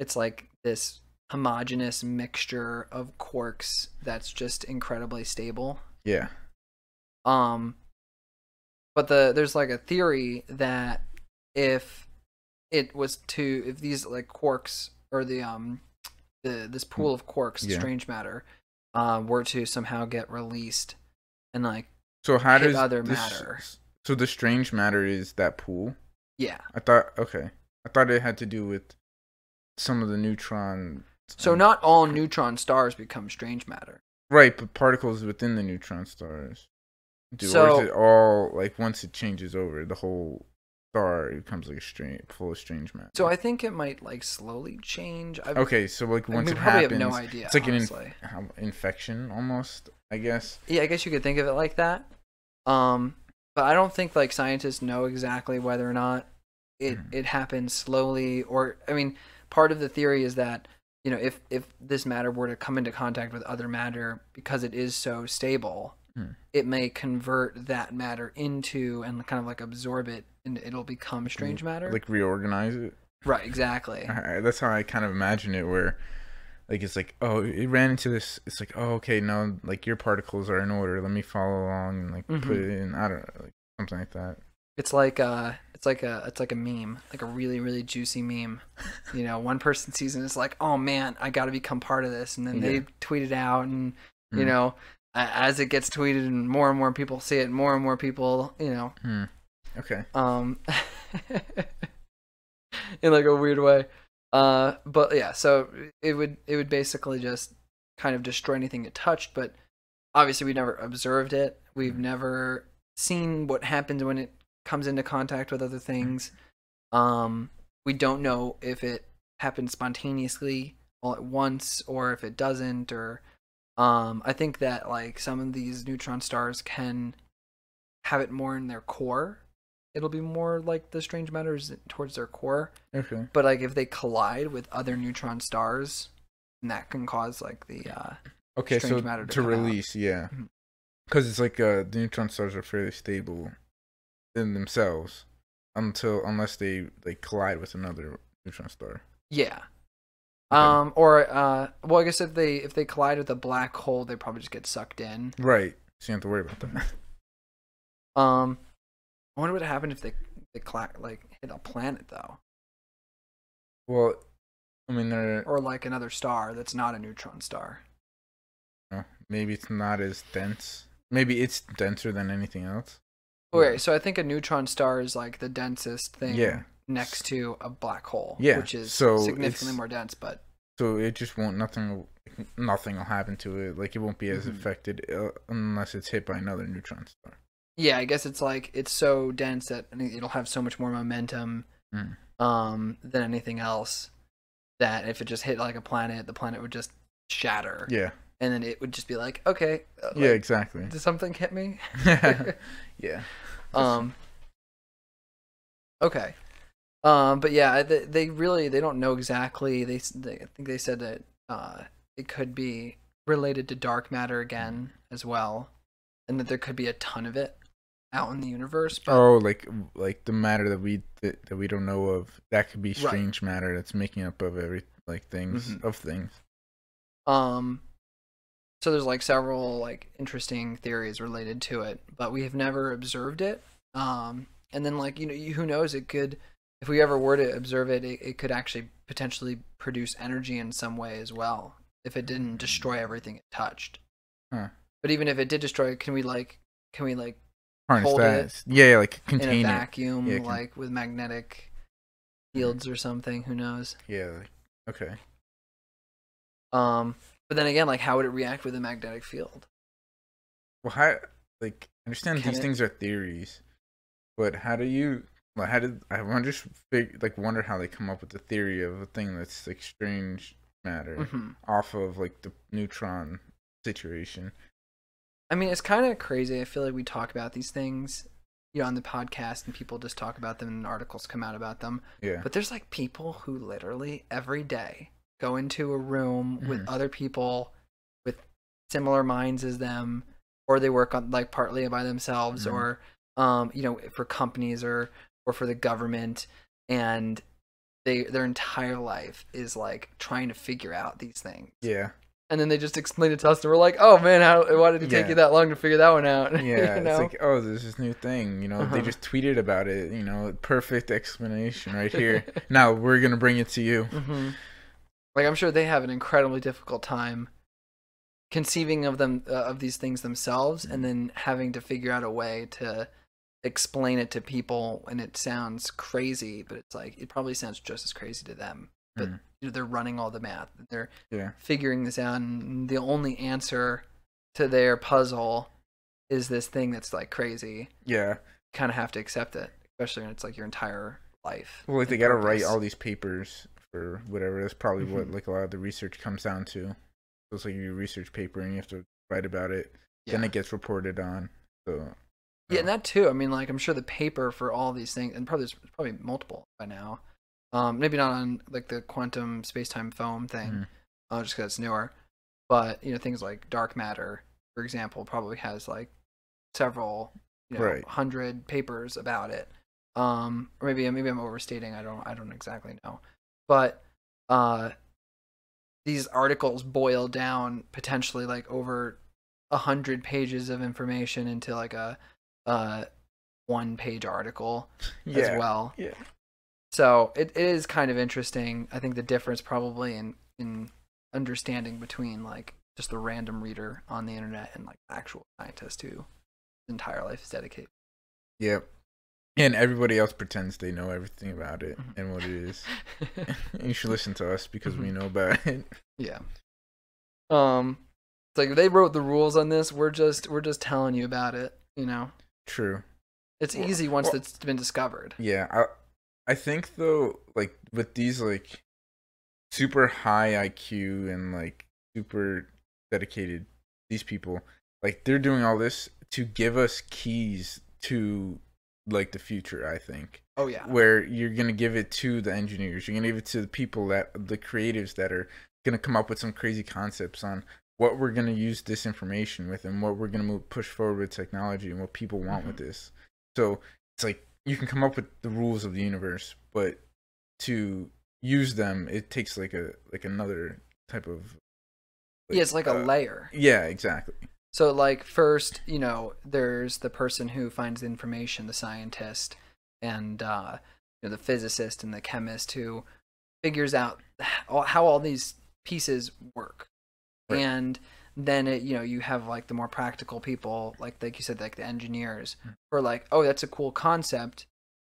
Speaker 2: It's like this homogeneous mixture of quarks that's just incredibly stable
Speaker 1: Yeah.
Speaker 2: um but the there's like a theory that if it was to if these like quarks or the um the this pool of quarks
Speaker 1: Yeah.
Speaker 2: strange matter uh were to somehow get released and like
Speaker 1: So how does
Speaker 2: other
Speaker 1: this-
Speaker 2: matter.
Speaker 1: So the strange matter is that pool.
Speaker 2: yeah
Speaker 1: I thought okay. I thought it had to do with some of the neutron.
Speaker 2: So not all neutron stars become strange matter.
Speaker 1: right, but particles within the neutron stars. Do or
Speaker 2: So-
Speaker 1: is it all like once it changes over the whole star it becomes like a strange full of strange matter.
Speaker 2: So I think it might like slowly change. I've,
Speaker 1: okay, so like
Speaker 2: I
Speaker 1: once
Speaker 2: mean,
Speaker 1: it happens,
Speaker 2: have no idea.
Speaker 1: it's like an
Speaker 2: honestly.
Speaker 1: inf- how- infection almost. I guess.
Speaker 2: yeah, I guess you could think of it like that. Um, but I don't think like scientists know exactly whether or not it
Speaker 1: Mhm.
Speaker 2: it happens slowly or I mean, part of the theory is that you know if if this matter were to come into contact with other matter because it is so stable,
Speaker 1: Hmm.
Speaker 2: it may convert that matter into and kind of like absorb it and it'll become strange matter.
Speaker 1: Like reorganize it.
Speaker 2: right, exactly.
Speaker 1: I- that's how I kind of imagine it where like it's like oh it ran into this it's like oh okay no like your particles are in order let me follow along and like put
Speaker 2: Mhm.
Speaker 1: it in I don't know like something like that
Speaker 2: It's like uh it's like a it's like a meme, like a really really juicy meme. You know, one person sees it and it's like, "Oh man, I got to become part of this." And then they
Speaker 1: Yeah.
Speaker 2: tweet it out and you
Speaker 1: Mm.
Speaker 2: know, as it gets tweeted and more and more people see it, more and more people, you know,
Speaker 1: hmm. okay
Speaker 2: um *laughs* in like a weird way. Uh but yeah, so it would it would basically just kind of destroy anything it touched, but obviously we never observed it. We've never seen what happens when it comes into contact with other things. Um we don't know if it happens spontaneously all at once or if it doesn't or um I think that like some of these neutron stars can have it more in their core. It'll be more like the strange matters towards their core.
Speaker 1: okay
Speaker 2: But like if they collide with other neutron stars, then that can cause like the uh
Speaker 1: okay
Speaker 2: strange
Speaker 1: so
Speaker 2: matter to
Speaker 1: to,
Speaker 2: come out.
Speaker 1: release yeah
Speaker 2: Mhm.
Speaker 1: because it's like uh the neutron stars are fairly stable in themselves until unless they they collide with another neutron star
Speaker 2: yeah.
Speaker 1: Okay.
Speaker 2: Um or uh well I guess if they if they collide with a black hole they probably just get sucked in.
Speaker 1: right so you don't have to worry about that *laughs*
Speaker 2: Um I wonder what happened if they they cla- like hit a planet though.
Speaker 1: well I mean they're
Speaker 2: Or like another star that's not a neutron star.
Speaker 1: uh, maybe it's not as dense maybe it's denser than anything else
Speaker 2: Okay, so I think a neutron star is like the densest thing
Speaker 1: Yeah.
Speaker 2: next to a black hole.
Speaker 1: Yeah,
Speaker 2: Which is
Speaker 1: so
Speaker 2: significantly more dense, but
Speaker 1: So it just won't nothing nothing will happen to it. Like it won't be as
Speaker 2: Mhm.
Speaker 1: affected uh, unless it's hit by another neutron star.
Speaker 2: yeah, I guess it's like it's so dense that it'll have so much more momentum
Speaker 1: Mm.
Speaker 2: um than anything else that if it just hit like a planet, the planet would just shatter.
Speaker 1: Yeah.
Speaker 2: And then it would just be like, okay, uh,
Speaker 1: Yeah. Exactly.
Speaker 2: did something hit me? *laughs* *laughs*
Speaker 1: yeah.
Speaker 2: um okay um but yeah they, they really they don't know exactly they, they i think they said that uh it could be related to dark matter again as well and that there could be a ton of it out in the universe but
Speaker 1: Oh, like like the matter that we that, that we don't know of. That could be
Speaker 2: Right.
Speaker 1: strange matter that's making up of every like things
Speaker 2: Mhm.
Speaker 1: of things.
Speaker 2: um so there's like several like interesting theories related to it but we have never observed it um and then like you know you, who knows it could if we ever were to observe it, it it could actually potentially produce energy in some way as well if it didn't destroy everything it touched
Speaker 1: Huh.
Speaker 2: but even if it did destroy it can we like can we like
Speaker 1: Harness
Speaker 2: Hold
Speaker 1: that.
Speaker 2: it
Speaker 1: Yeah, yeah, like
Speaker 2: in a
Speaker 1: contain it.
Speaker 2: vacuum
Speaker 1: Yeah, can-
Speaker 2: like with magnetic fields or something who knows
Speaker 1: Yeah. Okay.
Speaker 2: um but then again like how would it react with a magnetic field
Speaker 1: Well, how like I understand
Speaker 2: Can
Speaker 1: these
Speaker 2: it-
Speaker 1: things are theories, but how do you like how did I wonder just fig, like wonder how they come up with the theory of a thing that's like strange matter
Speaker 2: Mhm.
Speaker 1: off of like the neutron situation.
Speaker 2: I mean, it's kind of crazy. I feel like we talk about these things, you know, on the podcast, and people just talk about them, and articles come out about them.
Speaker 1: Yeah.
Speaker 2: But there's like people who literally every day go into a room with
Speaker 1: Mhm.
Speaker 2: other people with similar minds as them, or they work on like partly by themselves,
Speaker 1: Mhm.
Speaker 2: or um, you know, for companies or or for the government, and they their entire life is like trying to figure out these things.
Speaker 1: Yeah.
Speaker 2: And then they just explain it to us, and we're like, "Oh man, how why did it take
Speaker 1: Yeah.
Speaker 2: you that long to figure that one out?" *laughs*
Speaker 1: Yeah,
Speaker 2: you know?
Speaker 1: it's like, oh, there's this new thing. You know,
Speaker 2: Uh-huh.
Speaker 1: they just tweeted about it. You know, perfect explanation right here. *laughs* now we're gonna bring it to you.
Speaker 2: hmm Like I'm sure they have an incredibly difficult time conceiving of them uh, of these things themselves, and then having to figure out a way to explain it to people. And it sounds crazy, but it's like it probably sounds just as crazy to them. But
Speaker 1: Mhm.
Speaker 2: you know, they're running all the math. They're
Speaker 1: Yeah.
Speaker 2: figuring this out, and the only answer to their puzzle is this thing that's like crazy.
Speaker 1: Yeah.
Speaker 2: Kind of have to accept it, especially when it's like your entire life.
Speaker 1: Well, like they gotta write all these papers for whatever. That's probably what
Speaker 2: Mhm.
Speaker 1: like a lot of the research comes down to. So it's like your research paper, and you have to write about it.
Speaker 2: Yeah.
Speaker 1: Then it gets reported on. So
Speaker 2: Yeah, and that too. I mean, like I'm sure the paper for all these things, and probably there's probably multiple by now. Um, maybe not on like the quantum space-time foam thing,
Speaker 1: Mhm.
Speaker 2: uh, just because it's newer. But you know, things like dark matter, for example, probably has like several, you know,
Speaker 1: Right.
Speaker 2: hundred papers about it. Um, or maybe maybe I'm overstating. I don't I don't exactly know, but uh, these articles boil down potentially like over a hundred pages of information into like a uh one page article
Speaker 1: yeah.
Speaker 2: as well.
Speaker 1: Yeah.
Speaker 2: So it, it is kind of interesting. I think the difference probably in in understanding between like just the random reader on the internet and like actual scientist who entire life is dedicated.
Speaker 1: Yep. And everybody else pretends they know everything about it
Speaker 2: Mhm.
Speaker 1: and what it is. *laughs* you should listen to us because we
Speaker 2: Mhm.
Speaker 1: know about it.
Speaker 2: yeah. Um it's like if they wrote the rules on this, we're just we're just telling you about it, you know.
Speaker 1: True.
Speaker 2: It's
Speaker 1: Well-
Speaker 2: easy once
Speaker 1: well-
Speaker 2: it's been discovered.
Speaker 1: Yeah, I I think though, like with these like super high IQ and like super dedicated these people, like they're doing all this to give us keys to like the future, I think.
Speaker 2: Oh yeah.
Speaker 1: Where you're gonna give it to the engineers, you're gonna give it to the people that the creatives that are gonna come up with some crazy concepts on what we're gonna use this information with and what we're gonna move push forward with technology and what people want with this. So it's like you can come up with the rules of the universe, but to use them, it takes like a like another type of.
Speaker 2: yeah, it's like a
Speaker 1: uh,
Speaker 2: layer.
Speaker 1: Yeah, exactly.
Speaker 2: So, like, first, you know, there's the person who finds the information, the scientist, and uh, you know, the physicist and the chemist who figures out how all these pieces work.
Speaker 1: Right.
Speaker 2: And then it, you know, you have like the more practical people, like like you said, like the engineers,
Speaker 1: Hmm.
Speaker 2: who are like, oh, that's a cool concept.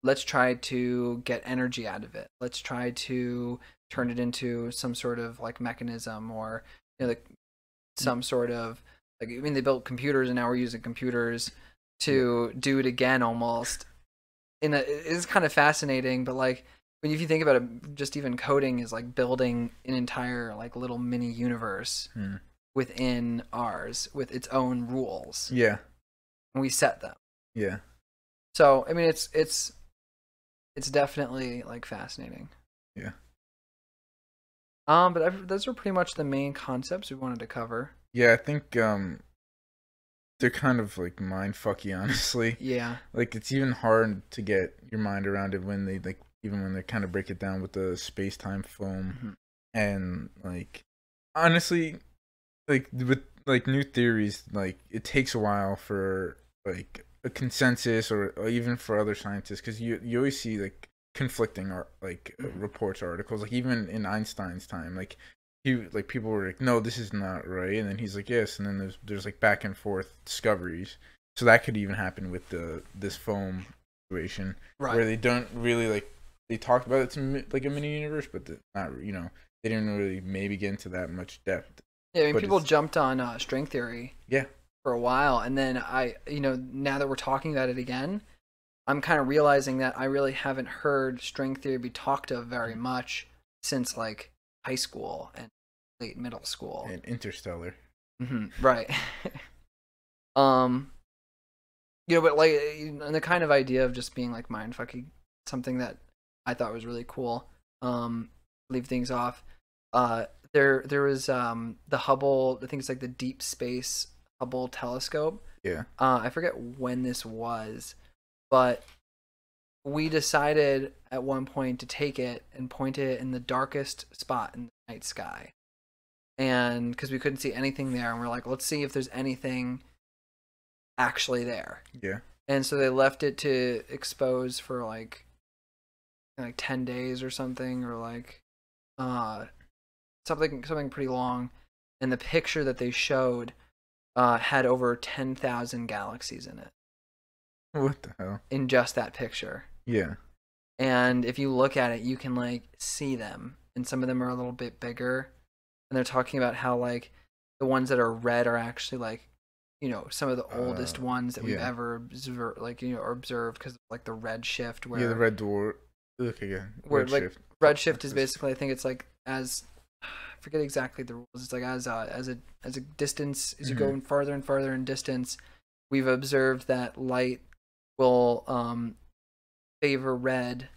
Speaker 2: Let's try to get energy out of it. Let's try to turn it into some sort of like mechanism or you know, like some sort of like I mean they built computers and now we're using computers to do it again almost. In a, it is kind of fascinating, but like when if you think about it, just even coding is like building an entire like little mini universe
Speaker 1: Hmm.
Speaker 2: within ours with its own rules,
Speaker 1: Yeah,
Speaker 2: and we set them.
Speaker 1: yeah,
Speaker 2: So I mean, it's it's it's definitely like fascinating.
Speaker 1: Yeah.
Speaker 2: Um, but I've, those are pretty much the main concepts we wanted to cover.
Speaker 1: Yeah. I think um, they're kind of like mind fucky, *laughs* honestly.
Speaker 2: Yeah.
Speaker 1: like it's even hard to get your mind around it when they like even when they kind of break it down with the space time foam
Speaker 2: Mhm.
Speaker 1: and like honestly like with like new theories like it takes a while for like a consensus or, or even for other scientists because you you always see like conflicting art like
Speaker 2: Mhm.
Speaker 1: reports articles like even in einstein's time like he like people were like no this is not right and then he's like yes and then there's there's like back and forth discoveries so that could even happen with the this foam situation
Speaker 2: Right.
Speaker 1: where they don't really like they talked about it to like a mini universe but the, not you know they didn't really maybe get into that much depth
Speaker 2: Yeah, I mean,
Speaker 1: but
Speaker 2: people
Speaker 1: it's-
Speaker 2: jumped on uh, string theory.
Speaker 1: Yeah.
Speaker 2: For a while, and then I, you know, now that we're talking about it again, I'm kind of realizing that I really haven't heard string theory be talked of very much since like high school and late middle school.
Speaker 1: And Interstellar.
Speaker 2: hmm Right. *laughs* um, you know, but like and the kind of idea of just being like mind fucking something that I thought was really cool. Um, leave things off. Uh, there there was um the Hubble. I think it's like the Deep Space Hubble telescope.
Speaker 1: Yeah.
Speaker 2: Uh, I forget when this was, but we decided at one point to take it and point it in the darkest spot in the night sky. And because we couldn't see anything there, and we're like, let's see if there's anything actually there.
Speaker 1: Yeah.
Speaker 2: And so they left it to expose for like like 10 days or something or like uh something something pretty long and the picture that they showed uh had over 10,000 galaxies in it
Speaker 1: What the hell?
Speaker 2: in just that picture.
Speaker 1: Yeah.
Speaker 2: And if you look at it, you can like see them and some of them are a little bit bigger. And they're talking about how like the ones that are red are actually like you know some of the oldest
Speaker 1: Uh,
Speaker 2: ones that we've
Speaker 1: yeah.
Speaker 2: ever observed like you know observed because like the red shift where
Speaker 1: yeah, the red dwarf. Look again.
Speaker 2: Where,
Speaker 1: Red
Speaker 2: like,
Speaker 1: shift.
Speaker 2: redshift is basically i think it's like as I *sighs* forget exactly the rules it's like as a as a as a distance as you go
Speaker 1: Mhm.
Speaker 2: farther and farther in distance we've observed that light will um favor red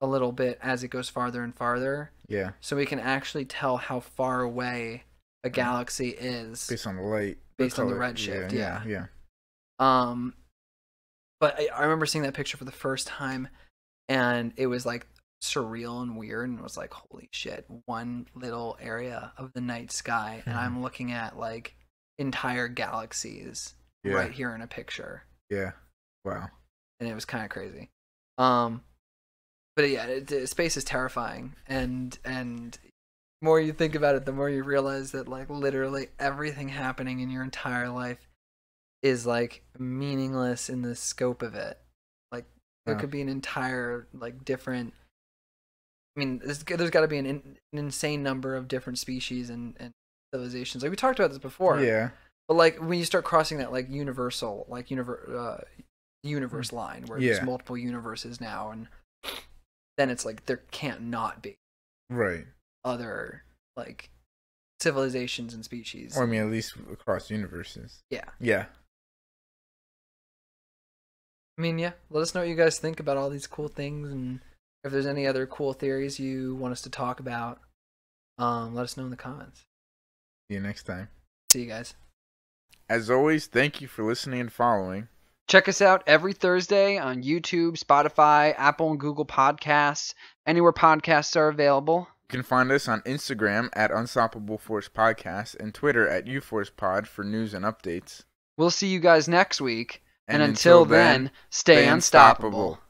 Speaker 2: a little bit as it goes farther and farther
Speaker 1: Yeah.
Speaker 2: so we can actually tell how far away a galaxy is
Speaker 1: Based on the light.
Speaker 2: Based on the redshift,
Speaker 1: Yeah. Yeah.
Speaker 2: Um, but I, I remember seeing that picture for the first time, and it was like surreal and weird, and it was like, holy shit, one little area of the night sky, and
Speaker 1: Mhm.
Speaker 2: I'm looking at like entire galaxies
Speaker 1: Yeah.
Speaker 2: right here in a picture,
Speaker 1: Yeah. Wow.
Speaker 2: and it was kind of crazy. Um, but yeah, it, space is terrifying, and and more you think about it, the more you realize that like literally everything happening in your entire life is like meaningless in the scope of it. Like there
Speaker 1: Yeah.
Speaker 2: could be an entire like different. I mean, there's, there's got to be an, in, an insane number of different species and, and civilizations. Like we talked about this before.
Speaker 1: Yeah.
Speaker 2: But like when you start crossing that like universal like univer- uh, universe line where there's multiple universes now and then it's like there can't not be
Speaker 1: Right.
Speaker 2: other like civilizations and species.
Speaker 1: Or I mean, at least across universes.
Speaker 2: Yeah.
Speaker 1: Yeah.
Speaker 2: I mean, yeah. Let us know what you guys think about all these cool things and if there's any other cool theories you want us to talk about. Um, let us know in the comments.
Speaker 1: See you next time.
Speaker 2: See you guys.
Speaker 1: As always, thank you for listening and following.
Speaker 2: Check us out every Thursday on YouTube, Spotify, Apple, and Google Podcasts, anywhere podcasts are available.
Speaker 1: You can find us on Instagram at Unstoppable Force Podcast and Twitter at UForcePod for news and updates.
Speaker 2: We'll see you guys next week. And, until, then, stay,
Speaker 1: stay
Speaker 2: unstoppable.
Speaker 1: unstoppable.